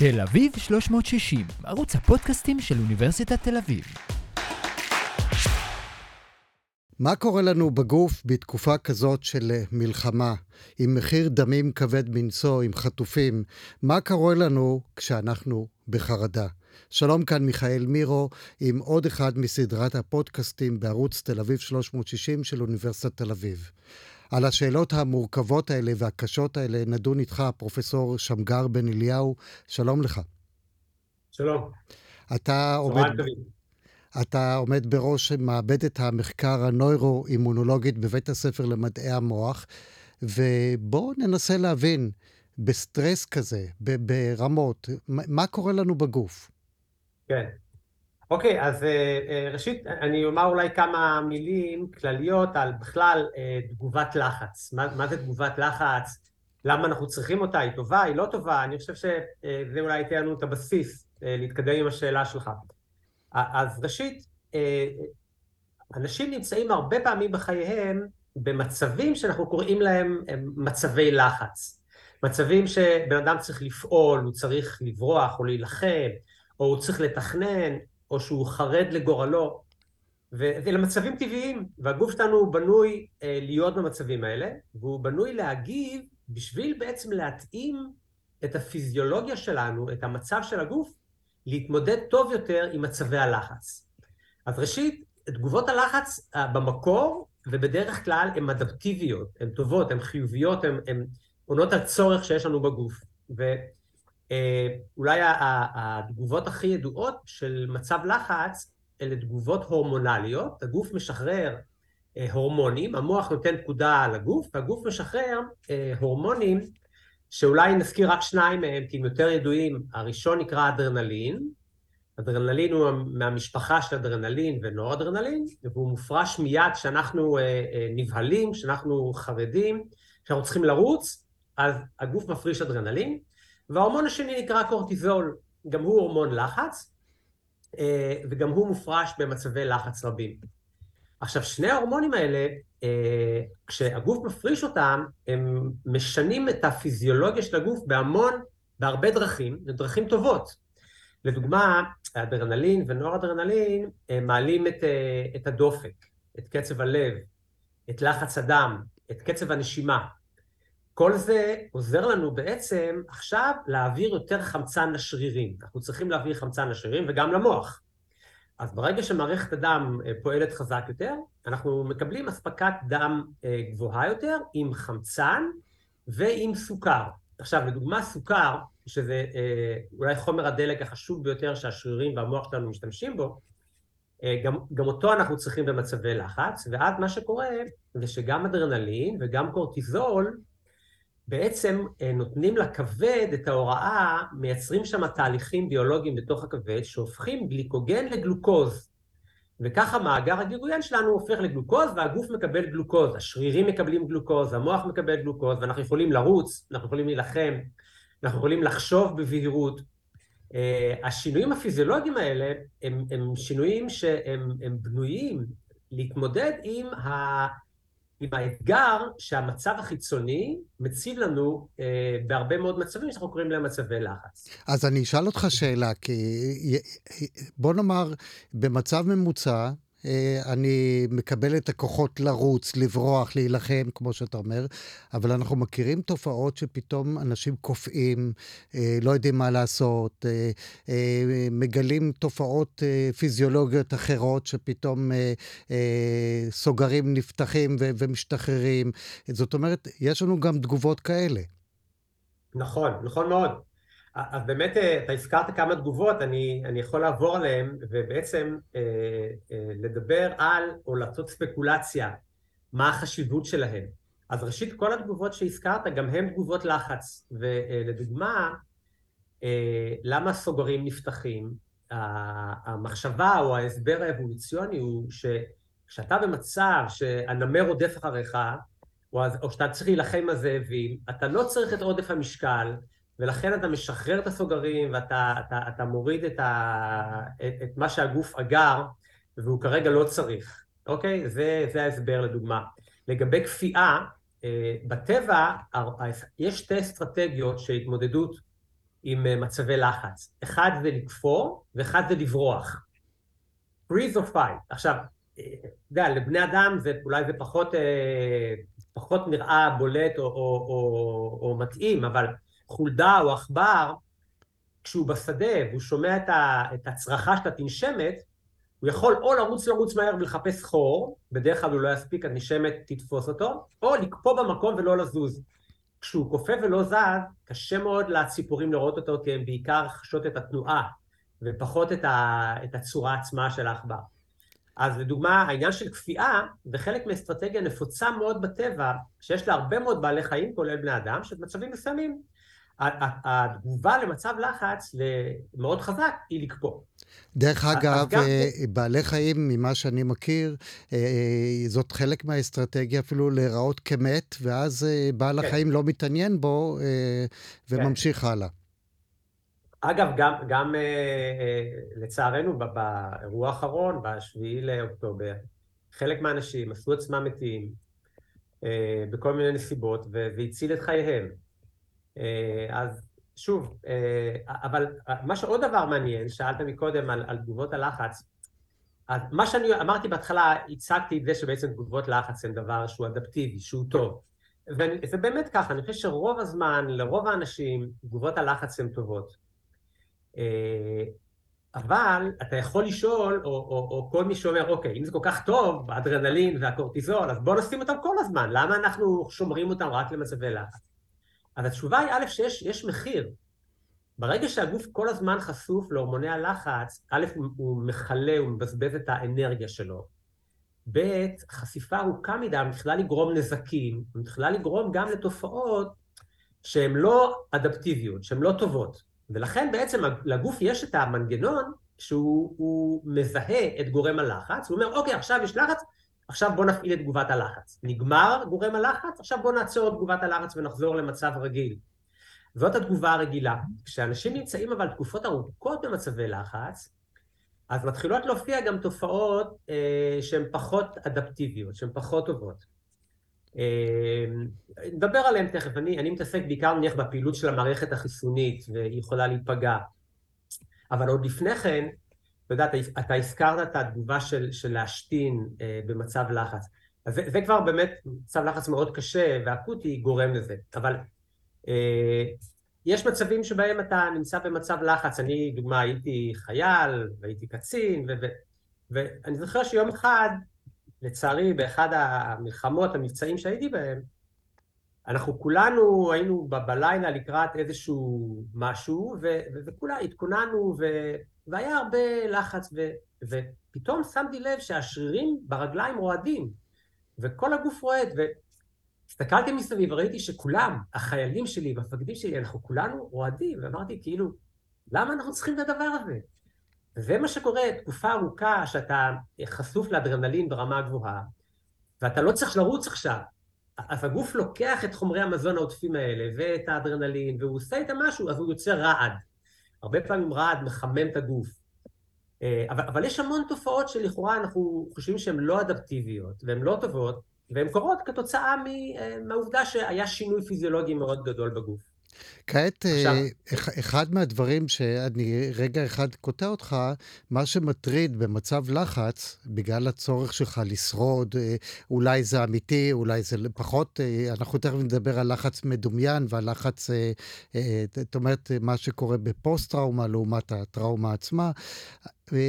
תל אביב 360, ערוץ הפודקאסטים של אוניברסיטת תל אביב. מה קורה לנו בגוף בתקופה כזאת של אה, מלחמה, עם מחיר דמים כבד מנשוא, עם חטופים? מה קורה לנו כשאנחנו בחרדה? שלום כאן מיכאל מירו עם עוד אחד מסדרת הפודקאסטים בערוץ תל אביב 360 של אוניברסיטת תל אביב. על השאלות המורכבות האלה והקשות האלה נדון איתך פרופסור שמגר בן אליהו. שלום לך. שלום. אתה עומד, אתה עומד בראש מעבדת המחקר הנוירו-אימונולוגית בבית הספר למדעי המוח, ובואו ננסה להבין, בסטרס כזה, ברמות, מה קורה לנו בגוף? כן. אוקיי, אז אה, אה, ראשית אני אומר אולי כמה מילים כלליות על בכלל אה, תגובת לחץ. מה, מה זה תגובת לחץ? למה אנחנו צריכים אותה? היא טובה? היא לא טובה? אני חושב שזה אולי ייתן לנו את הבסיס להתקדם עם השאלה שלך. אז ראשית, אנשים נמצאים הרבה פעמים בחייהם במצבים שאנחנו קוראים להם מצבי לחץ. מצבים שבן אדם צריך לפעול, הוא צריך לברוח או להילחם, או הוא צריך לתכנן, או שהוא חרד לגורלו, ואלה מצבים טבעיים, והגוף שלנו בנוי אה, להיות במצבים האלה, והוא בנוי להגיב בשביל בעצם להתאים את הפיזיולוגיה שלנו, את המצב של הגוף, להתמודד טוב יותר עם מצבי הלחץ. אז ראשית, תגובות הלחץ אה, במקור ובדרך כלל הן אדפטיביות, הן טובות, הן חיוביות, הן עונות הצורך שיש לנו בגוף. אה, אולי התגובות הכי ידועות של מצב לחץ אלה תגובות הורמונליות, הגוף משחרר אה, הורמונים, המוח נותן פקודה לגוף, והגוף משחרר אה, הורמונים שאולי נזכיר רק שניים מהם כי הם יותר ידועים, הראשון נקרא אדרנלין, אדרנלין הוא מהמשפחה של אדרנלין ונורדרנלין, והוא מופרש מיד כשאנחנו נבהלים, כשאנחנו חרדים, כשאנחנו צריכים לרוץ, אז הגוף מפריש אדרנלין, וההורמון השני נקרא קורטיזול, גם הוא הורמון לחץ, אה, וגם הוא מופרש במצבי לחץ רבים. עכשיו, שני ההורמונים האלה, אה, כשהגוף מפריש אותם, הם משנים את הפיזיולוגיה של הגוף בהמון, בהרבה דרכים, דרכים טובות. לדוגמה, אדרנלין ונואר-אדרנלין מעלים את, אה, את הדופק, את קצב הלב, את לחץ הדם, את קצב הנשימה. כל זה עוזר לנו בעצם עכשיו להעביר יותר חמצן לשרירים. אנחנו צריכים להעביר חמצן לשרירים וגם למוח. אז ברגע שמערכת הדם אה, פועלת חזק יותר, אנחנו מקבלים אספקת דם אה, גבוהה יותר עם חמצן ועם סוכר. עכשיו, לדוגמה סוכר, שזה אה, אולי חומר הדלק החשוב ביותר שהשרירים והמוח שלנו משתמשים בו, גם, גם אותו אנחנו צריכים במצבי לחץ, ואז מה שקורה זה שגם אדרנלין וגם קורטיזול בעצם אה, נותנים לכבד את ההוראה, מייצרים שם תהליכים ביולוגיים בתוך הכבד שהופכים גליקוגן לגלוקוז. וככה מאגר הגירויין שלנו הופך לגלוקוז והגוף מקבל גלוקוז, השרירים מקבלים גלוקוז, המוח מקבל גלוקוז, ואנחנו יכולים לרוץ, אנחנו יכולים להילחם, אנחנו יכולים לחשוב בבהירות. Uh, השינויים הפיזיולוגיים האלה הם, הם שינויים שהם בנויים להתמודד עם ה... עם האתגר שהמצב החיצוני מציב לנו אה, בהרבה מאוד מצבים שאנחנו קוראים להם מצבי לחץ. אז אני אשאל אותך שאלה, כי בוא נאמר, במצב ממוצע, אה, אני מקבל את הכוחות לרוץ, לברוח, להילחם, כמו שאתה אומר, אבל אנחנו מכירים תופעות שפתאום אנשים קופאים, אה, לא יודעים מה לעשות, אה, מגלים תופעות פיזיולוגיות אחרות שפתאום סוגרים נפתחים ומשתחררים. זאת אומרת, יש לנו גם תגובות כאלה. נכון, נכון מאוד. אז באמת אה, אתה הזכרת כמה תגובות, אני, אני יכול לעבור עליהן ובעצם אה, אה, לדבר על או לעשות ספקולציה מה החשיבות שלהן. אז ראשית כל התגובות שהזכרת גם הן תגובות לחץ, ולדוגמה אה, למה סוגרים נפתחים? המחשבה או ההסבר האבולוציוני הוא שכשאתה במצב שהנמר רודף אחריך, או, או שאתה צריך להילחם עם הזאבים, אתה לא צריך את עודף המשקל, ולכן אתה משחרר את הסוגרים ואתה אתה, אתה מוריד את, ה, את, את מה שהגוף אגר והוא כרגע לא צריך, אוקיי? זה, זה ההסבר לדוגמה. לגבי כפייה, אה, בטבע יש שתי אסטרטגיות של התמודדות עם אה, מצבי לחץ. אחד זה לכפור ואחד זה לברוח. freeze or fight. עכשיו, אתה יודע, לבני אדם זה, אולי זה פחות, אה, פחות נראה בולט או, או, או, או מתאים, אבל חולדה או עכבר, כשהוא בשדה והוא שומע את, ה, את הצרחה של התנשמת, הוא יכול או לרוץ לרוץ מהר ולחפש חור, בדרך כלל הוא לא יספיק, הנשמת תתפוס אותו, או לקפוא במקום ולא לזוז. כשהוא קופא ולא זז, קשה מאוד לציפורים לראות אותו, כי הן בעיקר חשות את התנועה, ופחות את, ה, את הצורה עצמה של העכבר. אז לדוגמה, העניין של כפייה, זה חלק מאסטרטגיה נפוצה מאוד בטבע, שיש לה הרבה מאוד בעלי חיים, כולל בני אדם, שבמצבים מסוימים התגובה למצב לחץ מאוד חזק היא לקפוא. דרך אגב. אה, בעלי חיים, ממה שאני מכיר, אה, זאת חלק מהאסטרטגיה אפילו להיראות כמת, ואז אה, בעל כן. החיים לא מתעניין בו וממשיך כן. הלאה. אגב, גם, גם לצערנו, באירוע האחרון, ב-7 לאוקטובר, חלק מהאנשים עשו עצמם מתים בכל מיני נסיבות, והציל את חייהם. אה, אז שוב, אה, אבל מה שעוד דבר מעניין, שאלת מקודם על, על תגובות הלחץ, מה שאני אמרתי בהתחלה, הצגתי את זה שבעצם תגובות לחץ הן דבר שהוא אדפטיבי, שהוא טוב. וזה באמת ככה, אני חושב שרוב הזמן, לרוב האנשים, תגובות הלחץ הן טובות. אה, אבל אתה יכול לשאול, או, או, או כל מי שאומר, אוקיי, אם זה כל כך טוב, האדרנלין והקורטיזול, אז בואו נשים אותם כל הזמן, למה אנחנו שומרים אותם רק למצבי לחץ? אז התשובה היא, א', שיש מחיר. ברגע שהגוף כל הזמן חשוף להורמוני הלחץ, א', הוא מכלה, הוא מבזבז את האנרגיה שלו. ב', חשיפה ארוכה מדי מתחילה לגרום נזקים, מתחילה לגרום גם לתופעות שהן לא אדפטיביות, שהן לא טובות. ולכן בעצם לגוף יש את המנגנון שהוא מזהה את גורם הלחץ, הוא אומר, אוקיי, עכשיו יש לחץ, עכשיו בוא נפעיל את תגובת הלחץ. נגמר גורם הלחץ, עכשיו בוא נעצור את תגובת הלחץ ונחזור למצב רגיל. זאת התגובה הרגילה. כשאנשים נמצאים אבל תקופות ארוכות במצבי לחץ, אז מתחילות להופיע גם תופעות אה, שהן פחות אדפטיביות, שהן פחות טובות. אה, נדבר עליהן תכף, אני, אני מתעסק בעיקר נניח בפעילות של המערכת החיסונית והיא יכולה להיפגע. אבל עוד לפני כן, אתה יודע, אתה, הזכרת את התגובה של, של להשתין אה, במצב לחץ. אז זה, כבר באמת מצב לחץ מאוד קשה ואקוטי גורם לזה. אבל אה, יש מצבים שבהם אתה נמצא במצב לחץ. אני, דוגמה, הייתי חייל והייתי קצין, ו, ו, ואני זוכר שיום אחד, לצערי, באחד המלחמות, המבצעים שהייתי בהם, אנחנו כולנו היינו בלילה לקראת איזשהו משהו, וכולה התכוננו, ו- והיה הרבה לחץ, ו- ופתאום שמתי לב שהשרירים ברגליים רועדים, וכל הגוף רועד, והסתכלתי מסביב וראיתי שכולם, החיילים שלי והמפקדים שלי, אנחנו כולנו רועדים, ואמרתי כאילו, למה אנחנו צריכים את הדבר הזה? וזה מה שקורה תקופה ארוכה שאתה חשוף לאדרנלין ברמה גבוהה, ואתה לא צריך לרוץ עכשיו, אז הגוף לוקח את חומרי המזון העודפים האלה ואת האדרנלין, והוא עושה איתם משהו, אז הוא יוצר רעד. הרבה פעמים רעד מחמם את הגוף. אה, אבל, אבל יש המון תופעות שלכאורה אנחנו חושבים שהן לא אדפטיביות והן לא טובות, והן קורות כתוצאה אה, מהעובדה שהיה שינוי פיזיולוגי מאוד גדול בגוף. כעת, עכשיו... אה, אחד מהדברים שאני רגע אחד קוטע אותך, מה שמטריד במצב לחץ, בגלל הצורך שלך לשרוד, אה, אולי זה אמיתי, אולי זה פחות, אה, אנחנו תכף נדבר על לחץ מדומיין ועל לחץ, זאת אומרת, מה שקורה בפוסט-טראומה לעומת הטראומה עצמה.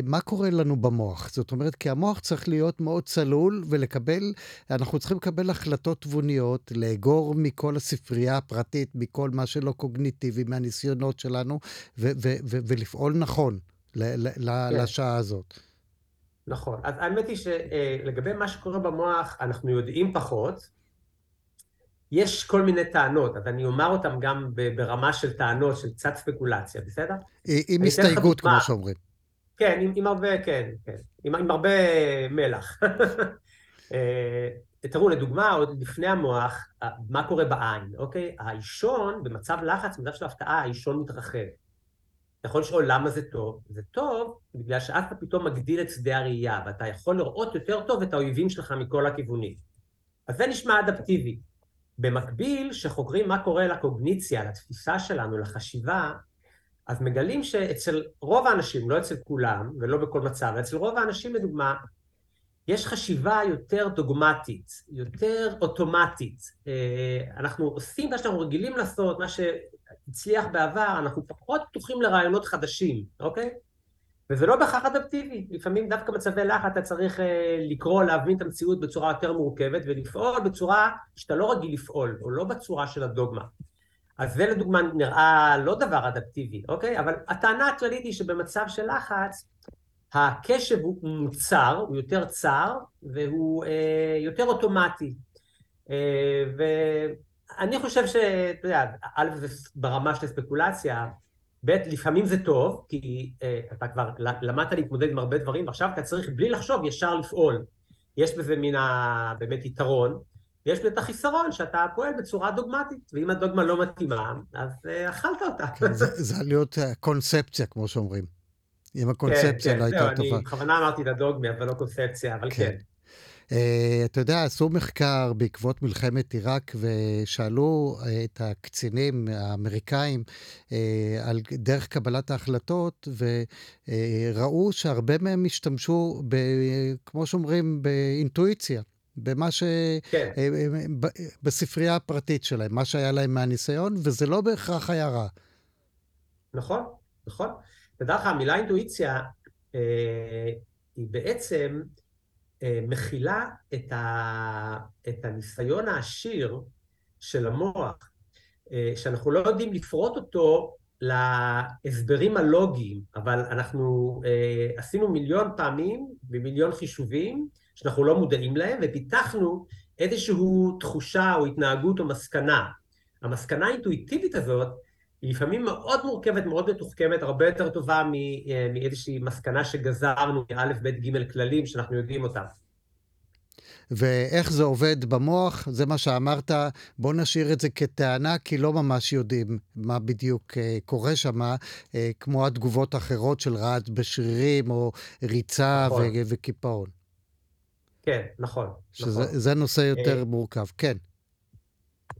מה קורה לנו במוח? זאת אומרת, כי המוח צריך להיות מאוד צלול ולקבל, אנחנו צריכים לקבל החלטות תבוניות, לאגור מכל הספרייה הפרטית, מכל מה שלא קוגניטיבי, מהניסיונות שלנו, ו- ו- ו- ולפעול נכון ל- ל- כן. לשעה הזאת. נכון. אז האמת היא שלגבי מה שקורה במוח, אנחנו יודעים פחות. יש כל מיני טענות, אז אני אומר אותן גם ברמה של טענות, של קצת ספקולציה, בסדר? עם הסתייגות, כמו שאומרים. כן, עם, עם הרבה, כן, כן, עם, עם הרבה מלח. אה, תראו, לדוגמה, עוד לפני המוח, מה קורה בעין, אוקיי? האישון, במצב לחץ, במצב של הפתעה, האישון מתרחב. אתה יכול לשאול למה זה טוב. זה טוב בגלל שאז אתה פתאום מגדיל את שדה הראייה, ואתה יכול לראות יותר טוב את האויבים שלך מכל הכיוונים. אז זה נשמע אדפטיבי. במקביל, שחוקרים מה קורה לקוגניציה, לתפיסה שלנו, לחשיבה, אז מגלים שאצל רוב האנשים, לא אצל כולם ולא בכל מצב, אצל רוב האנשים לדוגמה, יש חשיבה יותר דוגמטית, יותר אוטומטית. אה, אנחנו עושים מה שאנחנו רגילים לעשות, מה שהצליח בעבר, אנחנו פחות פתוחים לרעיונות חדשים, אוקיי? וזה לא בהכרח אדפטיבי, לפעמים דווקא מצבי לחץ אתה צריך אה, לקרוא, להבין את המציאות בצורה יותר מורכבת ולפעול בצורה שאתה לא רגיל לפעול, או לא בצורה של הדוגמה. אז זה לדוגמה נראה לא דבר אדפטיבי, אוקיי? אבל הטענה הכללית היא שבמצב של לחץ, הקשב הוא מוצר, הוא יותר צר, והוא אה, יותר אוטומטי. אה, ואני חושב שאתה יודע, א' זה ברמה של ספקולציה, ב' לפעמים זה טוב, כי אה, אתה כבר למדת להתמודד עם הרבה דברים, ועכשיו אתה צריך בלי לחשוב ישר לפעול. יש בזה מן ה... באמת יתרון, ויש בזה את החיסרון שאתה פועל בצורה דוגמטית, ואם הדוגמה לא מתאימה, אז אה, אכלת אותה. כן, זה, זה להיות קונספציה, כמו שאומרים. אם הקונספציה כן, לא כן, הייתה טובה. אני בכוונה אמרתי את הדוגמי, אבל לא קונספציה, אבל כן. Uh, אתה יודע, עשו מחקר בעקבות מלחמת עיראק ושאלו את הקצינים האמריקאים uh, על דרך קבלת ההחלטות, וראו uh, שהרבה מהם השתמשו, כמו שאומרים, באינטואיציה. במה ש... כן. uh, בספרייה הפרטית שלהם, מה שהיה להם מהניסיון, וזה לא בהכרח היה רע. נכון, נכון. תדע לך, המילה אינטואיציה אה, היא בעצם אה, מכילה את, ה, את הניסיון העשיר של המוח, אה, שאנחנו לא יודעים לפרוט אותו להסברים הלוגיים, אבל אנחנו אה, עשינו מיליון פעמים ומיליון חישובים שאנחנו לא מודעים להם, ופיתחנו איזושהי תחושה או התנהגות או מסקנה. המסקנה האינטואיטיבית הזאת היא לפעמים מאוד מורכבת, מאוד מתוחכמת, הרבה יותר טובה אה, מאיזושהי מסקנה שגזרנו מאלף, בית, גימל כללים שאנחנו יודעים אותם. ואיך זה עובד במוח, זה מה שאמרת, בוא נשאיר את זה כטענה, כי לא ממש יודעים מה בדיוק uh, קורה שם, uh, כמו התגובות האחרות של רעד בשרירים, או ריצה נכון. וקיפאון. כן, נכון. שזה נכון. נושא יותר מורכב, כן.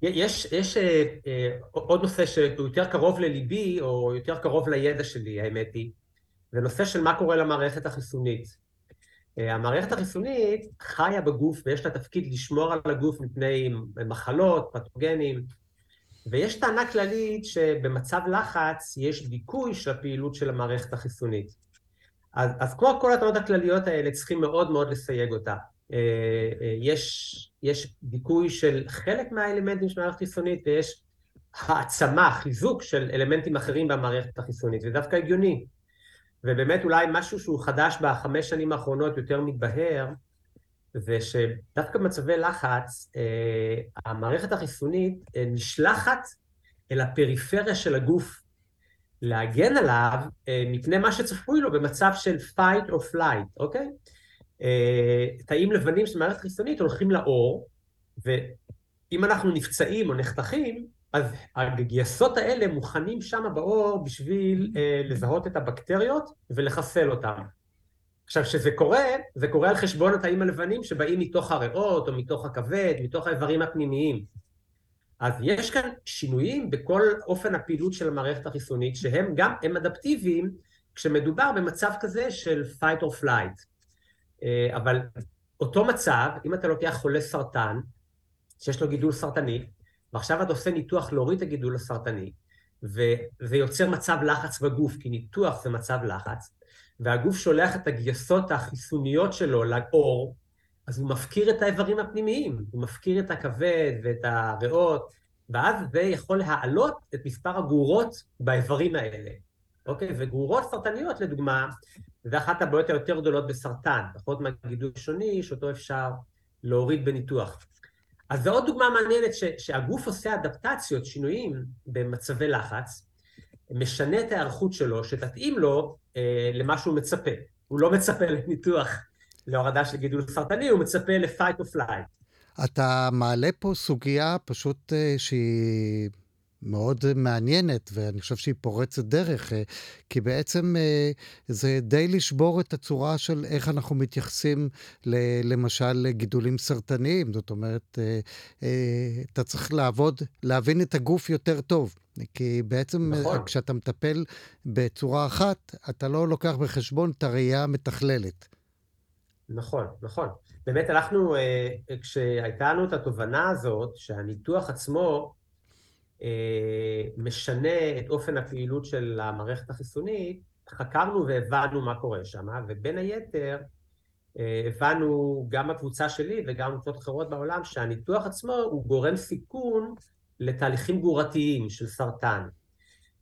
יש, יש אה, אה, עוד נושא שהוא יותר קרוב לליבי, או יותר קרוב לידע שלי, האמת היא, זה נושא של מה קורה למערכת החיסונית. אה, המערכת החיסונית חיה בגוף ויש לה תפקיד לשמור על הגוף מפני מחלות, פתוגנים, ויש טענה כללית שבמצב לחץ יש דיכוי של הפעילות של המערכת החיסונית. אז, אז כמו כל הטענות הכלליות האלה צריכים מאוד מאוד לסייג אותה. אה, אה, יש, יש דיכוי של חלק מהאלמנטים של המערכת החיסונית ויש העצמה, חיזוק של אלמנטים אחרים במערכת החיסונית, זה דווקא הגיוני. ובאמת אולי משהו שהוא חדש בחמש שנים האחרונות יותר מתבהר, זה שדווקא במצבי לחץ, אה, המערכת החיסונית נשלחת אל הפריפריה של הגוף, להגן עליו מפני מה שצפוי לו במצב של fight or flight, אוקיי? אה, תאים לבנים של מערכת חיסונית הולכים לאור, ואם אנחנו נפצעים או נחתכים, אז הגייסות האלה מוכנים שם באור בשביל אה, לזהות את הבקטריות ולחסל אותן. עכשיו, כשזה קורה, זה קורה על חשבון התאים הלבנים שבאים מתוך הריאות או מתוך הכבד, מתוך האיברים הפנימיים. אז יש כאן שינויים בכל אופן הפעילות של המערכת החיסונית, שהם גם, הם אדפטיביים כשמדובר במצב כזה של fight or flight. אה, אבל אותו מצב, אם אתה לוקח חולה סרטן, שיש לו גידול סרטני, ועכשיו אתה עושה ניתוח להוריד את הגידול הסרטני, וזה יוצר מצב לחץ בגוף, כי ניתוח זה מצב לחץ, והגוף שולח את הגייסות החיסוניות שלו לאור, אז הוא מפקיר את האיברים הפנימיים, הוא מפקיר את הכבד ואת הריאות, ואז זה יכול להעלות את מספר הגרורות באיברים האלה. אוקיי? וגרורות סרטניות, לדוגמה, זה אחת הבעיות היותר גדולות בסרטן, פחות מהגידול ראשוני, שאותו אפשר להוריד בניתוח. אז זו עוד דוגמה מעניינת ש, שהגוף עושה אדפטציות, שינויים במצבי לחץ, משנה את ההיערכות שלו, שתתאים לו אה, למה שהוא מצפה. הוא לא מצפה לניתוח להורדה של גידול סרטני, הוא מצפה ל-fight or flight. אתה מעלה פה סוגיה פשוט אה, שהיא מאוד מעניינת, ואני חושב שהיא פורצת דרך, אה, כי בעצם אה, זה די לשבור את הצורה של איך אנחנו מתייחסים למשל לגידולים סרטניים. זאת אומרת, אה, אתה צריך לעבוד, להבין את הגוף יותר טוב. כי בעצם נכון. כשאתה מטפל בצורה אחת, אתה לא לוקח בחשבון את הראייה המתכללת. נכון, נכון. באמת הלכנו, כשהייתה לנו את התובנה הזאת, שהניתוח עצמו משנה את אופן הפעילות של המערכת החיסונית, חקרנו והבנו מה קורה שם, ובין היתר אה, הבנו גם בקבוצה שלי וגם בקבוצות אחרות בעולם שהניתוח עצמו הוא גורם סיכון לתהליכים גרורתיים של סרטן.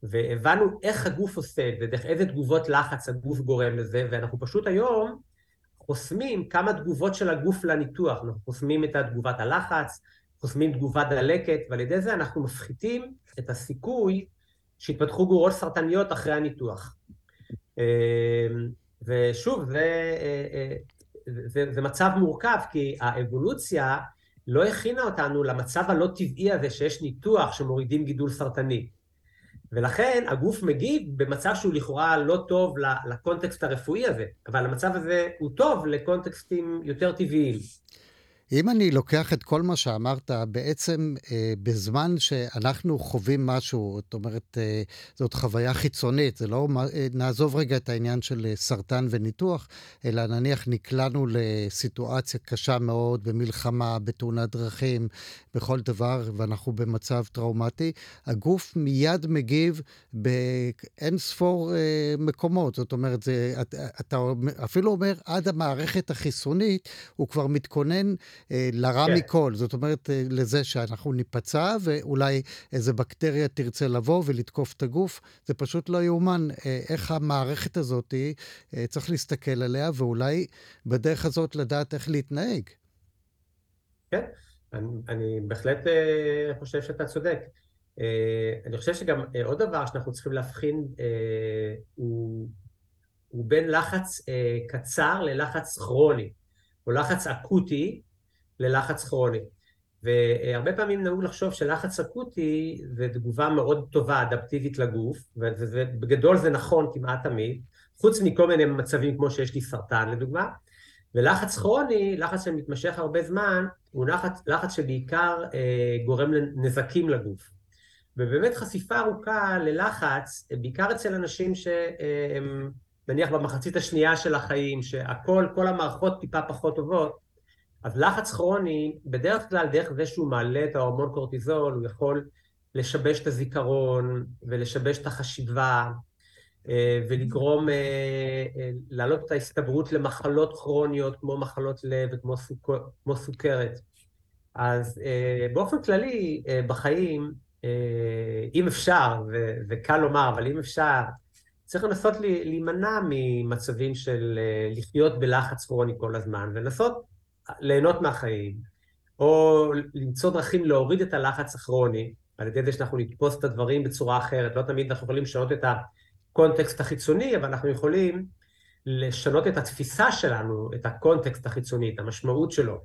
והבנו איך הגוף עושה את זה, דרך איזה תגובות לחץ הגוף גורם לזה, ואנחנו פשוט היום חוסמים כמה תגובות של הגוף לניתוח. אנחנו חוסמים את תגובת הלחץ, חוסמים תגובת דלקת, ועל ידי זה אנחנו מפחיתים את הסיכוי שיתפתחו גרורות סרטניות אחרי הניתוח. אה, ושוב, זה, אה, אה, זה, זה מצב מורכב, כי האבולוציה לא הכינה אותנו למצב הלא טבעי הזה שיש ניתוח שמורידים גידול סרטני. ולכן הגוף מגיב במצב שהוא לכאורה לא טוב לקונטקסט הרפואי הזה, אבל המצב הזה הוא טוב לקונטקסטים יותר טבעיים. אם אני לוקח את כל מה שאמרת, בעצם אה, בזמן שאנחנו חווים משהו, זאת אומרת, אה, זאת חוויה חיצונית, זה לא, אה, נעזוב רגע את העניין של אה, סרטן וניתוח, אלא נניח נקלענו לסיטואציה קשה מאוד, במלחמה, בתאונת דרכים, בכל דבר, ואנחנו במצב טראומטי, הגוף מיד מגיב באין ספור אה, מקומות. זאת אומרת, זה, אתה, אתה אפילו אומר, עד המערכת החיסונית, הוא כבר מתכונן לרע כן. מכל. זאת אומרת, אה, לזה שאנחנו ניפצע, ואולי איזה בקטריה תרצה לבוא ולתקוף את הגוף. זה פשוט לא יאומן אה, איך המערכת הזאת, אה, צריך להסתכל עליה, ואולי בדרך הזאת לדעת איך להתנהג. כן. אני, אני בהחלט אה, חושב שאתה צודק. אה, אני חושב שגם אה, עוד דבר שאנחנו צריכים להבחין הוא, הוא בין לחץ קצר ללחץ כרוני, או לחץ אקוטי ללחץ כרוני. והרבה פעמים נהוג לחשוב שלחץ אקוטי זה תגובה מאוד טובה, אדפטיבית לגוף, ובגדול זה נכון כמעט תמיד, חוץ מכל מיני מצבים כמו שיש לי סרטן לדוגמה, ולחץ כרוני, לחץ שמתמשך הרבה זמן, הוא לחץ, לחץ שבעיקר אה, גורם לנזקים לגוף. ובאמת חשיפה ארוכה ללחץ, בעיקר אצל אנשים שהם נניח במחצית השנייה של החיים, שהכל, כל המערכות טיפה פחות טובות, אז לחץ כרוני, בדרך כלל דרך זה שהוא מעלה את ההורמון קורטיזול, הוא יכול לשבש את הזיכרון ולשבש את החשיבה אה, ולגרום, אה, אה, להעלות את ההסתברות למחלות כרוניות כמו מחלות לב וכמו כמו סוכרת. אז באופן כללי בחיים, אם אפשר, וקל לומר, אבל אם אפשר, צריך לנסות להימנע ממצבים של לחיות בלחץ כרוני כל הזמן, ולנסות ליהנות מהחיים, או למצוא דרכים להוריד את הלחץ הכרוני, על ידי זה שאנחנו נתפוס את הדברים בצורה אחרת. לא תמיד אנחנו יכולים לשנות את. הקונטקסט החיצוני, אבל אנחנו יכולים לשנות את התפיסה שלנו, את הקונטקסט החיצוני, את המשמעות שלו.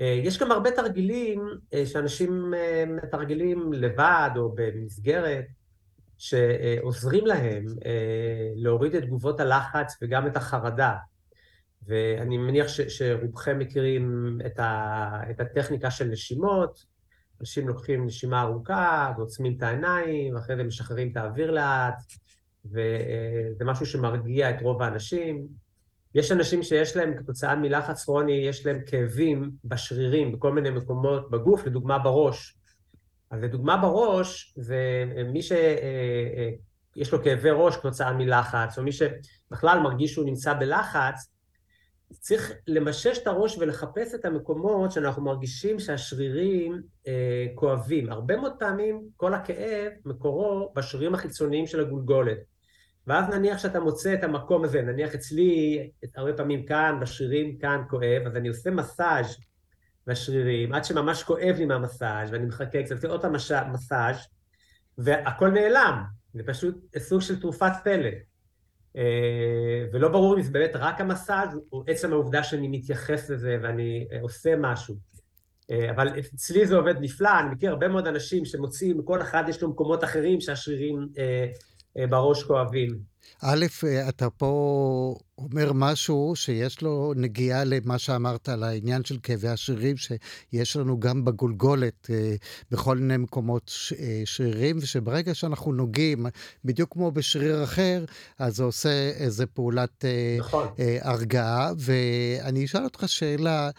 אה, יש גם הרבה תרגילים אה, שאנשים אה, מתרגלים לבד או במסגרת, שעוזרים להם להוריד את תגובות הלחץ וגם את החרדה. ואני מניח ש, שרובכם מכירים את, ה, את הטכניקה של נשימות, אנשים לוקחים נשימה ארוכה ועוצמים את העיניים, ואחרי זה משחררים את האוויר לאט, וזה משהו שמרגיע את רוב האנשים. יש אנשים שיש להם, כתוצאה מלחץ כרוני, יש להם כאבים בשרירים, בכל מיני מקומות בגוף, לדוגמה בראש. אז לדוגמה בראש, זה מי שיש אה, אה, לו כאבי ראש כתוצאה מלחץ, או מי שבכלל מרגיש שהוא נמצא בלחץ, צריך למשש את הראש ולחפש את המקומות שאנחנו מרגישים שהשרירים אה, כואבים. הרבה מאוד פעמים כל הכאב מקורו בשרירים החיצוניים של הגולגולת. ואז נניח שאתה מוצא את המקום הזה, נניח אצלי, הרבה פעמים כאן, בשרירים כאן כואב, אז אני עושה מסאז' בשרירים, עד שממש כואב לי מהמסאז', ואני מחכה קצת, עושה עוד פעם מסאז', והכל נעלם, זה פשוט סוג של תרופת פלא. אה, ולא ברור אם זה באמת רק המסאז' או עצם העובדה שאני מתייחס לזה ואני אה, עושה משהו. אה, אבל אצלי זה עובד נפלא, אני מכיר הרבה מאוד אנשים שמוצאים, כל אחד יש לו מקומות אחרים שהשרירים בראש כואבים. א', אתה פה אומר משהו שיש לו נגיעה למה שאמרת על העניין של כאבי השרירים, שיש לנו גם בגולגולת, בכל מיני מקומות שרירים, ושברגע שאנחנו נוגעים, בדיוק כמו בשריר אחר, אז זה עושה איזו פעולת נכון. הרגעה. ואני אשאל אותך שאלה,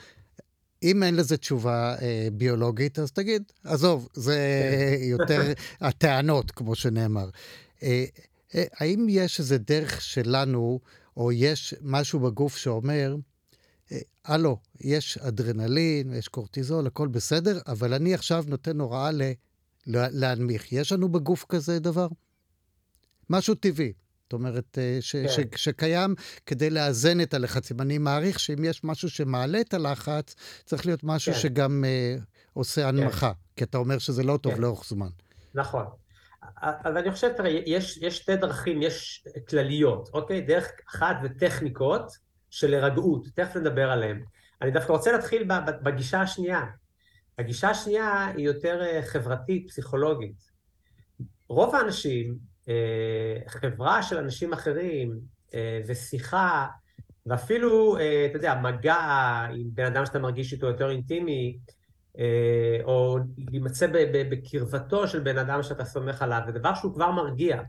אם אין לזה תשובה אה, ביולוגית, אז תגיד, עזוב, זה כן. יותר הטענות, כמו שנאמר. אה, אה, האם יש איזה דרך שלנו, או יש משהו בגוף שאומר, אה, הלו, יש אדרנלין, יש קורטיזול, הכל בסדר, אבל אני עכשיו נותן הוראה ל... להנמיך. יש לנו בגוף כזה דבר? משהו טבעי. זאת אומרת, ש, כן. ש, שקיים כדי לאזן את הלחצים. אני מעריך שאם יש משהו שמעלה את הלחץ, צריך להיות משהו כן. שגם uh, עושה כן. הנמכה, כן. כי אתה אומר שזה לא טוב כן. לאורך זמן. נכון. אז אני חושב, תראה, יש, יש שתי דרכים, יש כלליות, אוקיי? דרך אחת זה טכניקות של הירגעות, תכף נדבר עליהן. אני דווקא רוצה להתחיל בגישה השנייה. הגישה השנייה היא יותר אה, חברתית, פסיכולוגית. רוב האנשים, אה, חברה של אנשים אחרים אה, ושיחה, ואפילו, אתה יודע, מגע עם בן אדם שאתה מרגיש איתו יותר אינטימי, או להימצא בקרבתו של בן אדם שאתה סומך עליו, זה דבר שהוא כבר מרגיע.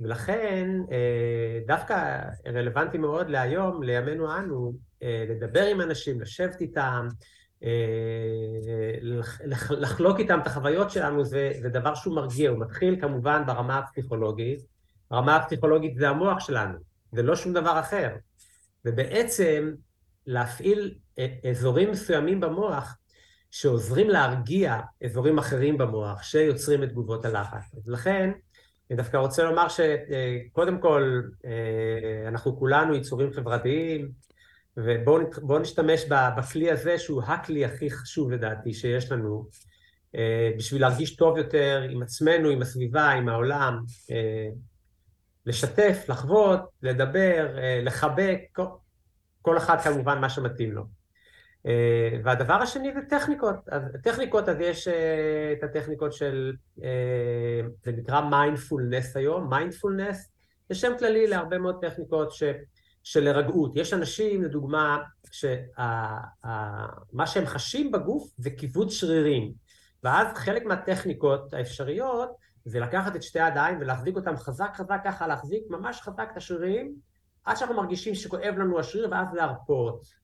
ולכן אה, דווקא רלוונטי מאוד להיום, לימינו אנו, אה, לדבר עם אנשים, לשבת איתם, לחלוק איתם את החוויות שלנו, זה, זה דבר שהוא מרגיע, הוא מתחיל כמובן ברמה הפסיכולוגית, הרמה הפסיכולוגית זה המוח שלנו, זה לא שום דבר אחר. ובעצם להפעיל אזורים מסוימים במוח שעוזרים להרגיע אזורים אחרים במוח שיוצרים את תגובות הלחץ. לכן, אני דווקא רוצה לומר שקודם כל, אה, אנחנו כולנו יצורים חברתיים, ובואו נשתמש בכלי הזה, שהוא הכלי הכי חשוב לדעתי שיש לנו, אה, בשביל להרגיש טוב יותר עם עצמנו, עם הסביבה, עם העולם, אה, לשתף, לחוות, לדבר, לחבק, כל אחד כמובן מה שמתאים לו. אה, והדבר השני זה טכניקות. טכניקות, אז יש אה, את הטכניקות של, אה, זה נקרא מיינדפולנס היום, מיינדפולנס זה שם כללי להרבה מאוד טכניקות ש, של הרגעות. יש אנשים, לדוגמה, שמה שהם חשים בגוף זה כיווץ שרירים. ואז חלק מהטכניקות האפשריות זה לקחת את שתי הידיים ולהחזיק אותם חזק חזק ככה, להחזיק ממש חזק את השרירים, עד שאנחנו מרגישים שכואב לנו השריר ואז להרפות.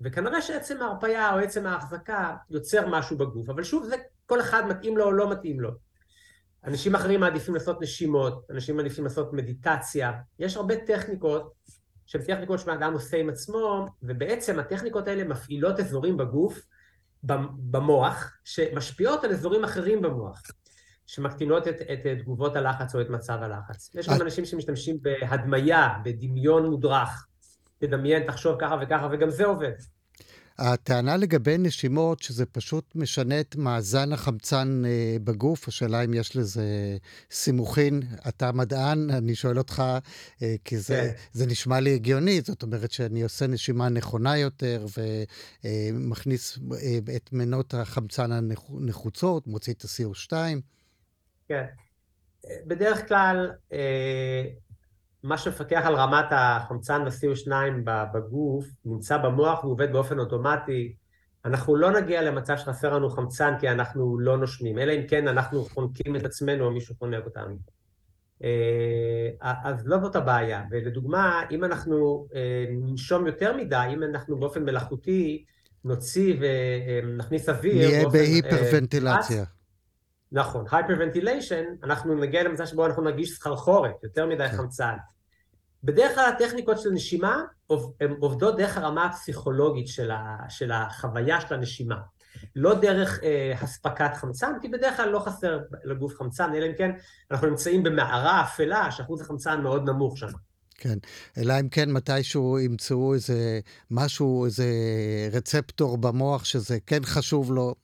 וכנראה שעצם ההרפאיה או עצם ההחזקה יוצר משהו בגוף, אבל שוב, זה כל אחד מתאים לו או לא מתאים לו. אנשים אחרים מעדיפים לעשות נשימות, אנשים מעדיפים לעשות מדיטציה, יש הרבה טכניקות שהן טכניקות שבן עושה עם עצמו, ובעצם הטכניקות האלה מפעילות אזורים בגוף, במוח, שמשפיעות על אזורים אחרים במוח, שמקטינות את, את תגובות הלחץ או את מצב הלחץ. יש גם אנשים שמשתמשים בהדמיה, בדמיון מודרך. תדמיין, תחשוב ככה וככה, וגם זה עובד. הטענה לגבי נשימות, שזה פשוט משנה את מאזן החמצן אה, בגוף, השאלה אם יש לזה סימוכין. אתה מדען, אני שואל אותך, אה, כי זה, כן. זה נשמע לי הגיוני, זאת אומרת שאני עושה נשימה נכונה יותר ומכניס אה, את מנות החמצן הנחוצות, מוציא את ה-CO2. כן. בדרך כלל, אה, מה שמפקח על רמת החמצן ב-CO2 בגוף נמצא במוח ועובד באופן אוטומטי. אנחנו לא נגיע למצב שחסר לנו חמצן כי אנחנו לא נושמים, אלא אם כן אנחנו חונקים את עצמנו או מישהו חונק אותנו. אה, אז לא זאת הבעיה. ולדוגמה, אם אנחנו אה, ננשום יותר מדי, אם אנחנו באופן מלאכותי נוציא ונכניס אוויר... נהיה בהיפרוונטילציה. נכון, hyperventilation, אנחנו נגיע למצב שבו אנחנו נרגיש סחרחורת, יותר מדי כן. חמצן. בדרך כלל הטכניקות של נשימה הן עובדות דרך הרמה הפסיכולוגית של, ה, של החוויה של הנשימה. לא דרך אה, הספקת חמצן, כי בדרך כלל לא חסר לגוף חמצן, אלא אם כן אנחנו נמצאים במערה אפלה, שאחוז החמצן מאוד נמוך שם. כן, אלא אם כן מתישהו ימצאו איזה משהו, איזה רצפטור במוח שזה כן חשוב לו,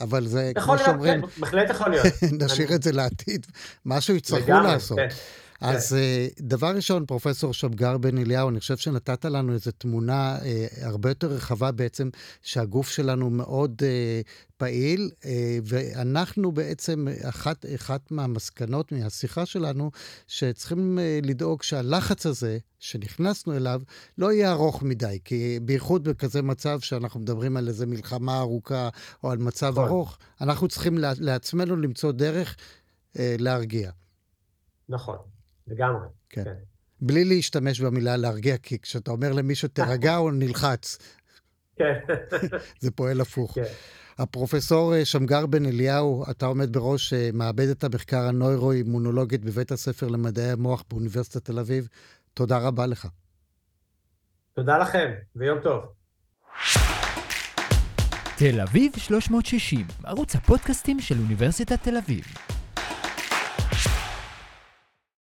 אבל זה, כמו שאומרים... כן, בהחלט יכול להיות. נשאיר את זה לעתיד, משהו יצטרכו לעשות. כן. אז אה, דבר ראשון, פרופסור שמגר בן אליהו, אני חושב שנתת לנו איזו תמונה אה, הרבה יותר רחבה בעצם, שהגוף שלנו מאוד אה, פעיל, אה, ואנחנו בעצם, אחת, אחת מהמסקנות מהשיחה שלנו, שצריכים אה, לדאוג שהלחץ הזה, שנכנסנו אליו, לא יהיה ארוך מדי, כי בייחוד בכזה מצב שאנחנו מדברים על איזו מלחמה ארוכה או על מצב נכון. ארוך, אנחנו צריכים לעצמנו למצוא דרך אה, להרגיע. נכון, לגמרי. כן. כן. בלי להשתמש במילה להרגיע, כי כשאתה אומר למישהו תירגע, הוא נלחץ. כן, זה פועל הפוך. כן. הפרופסור אה, שמגר בן אליהו, אתה עומד בראש אה, מעבדת המחקר הנוירו-אימונולוגית בבית הספר למדעי המוח באוניברסיטת תל אביב. תודה רבה לך. תודה לכם, ויום טוב. תל אביב 360, ערוץ הפודקאסטים של אוניברסיטת תל אביב.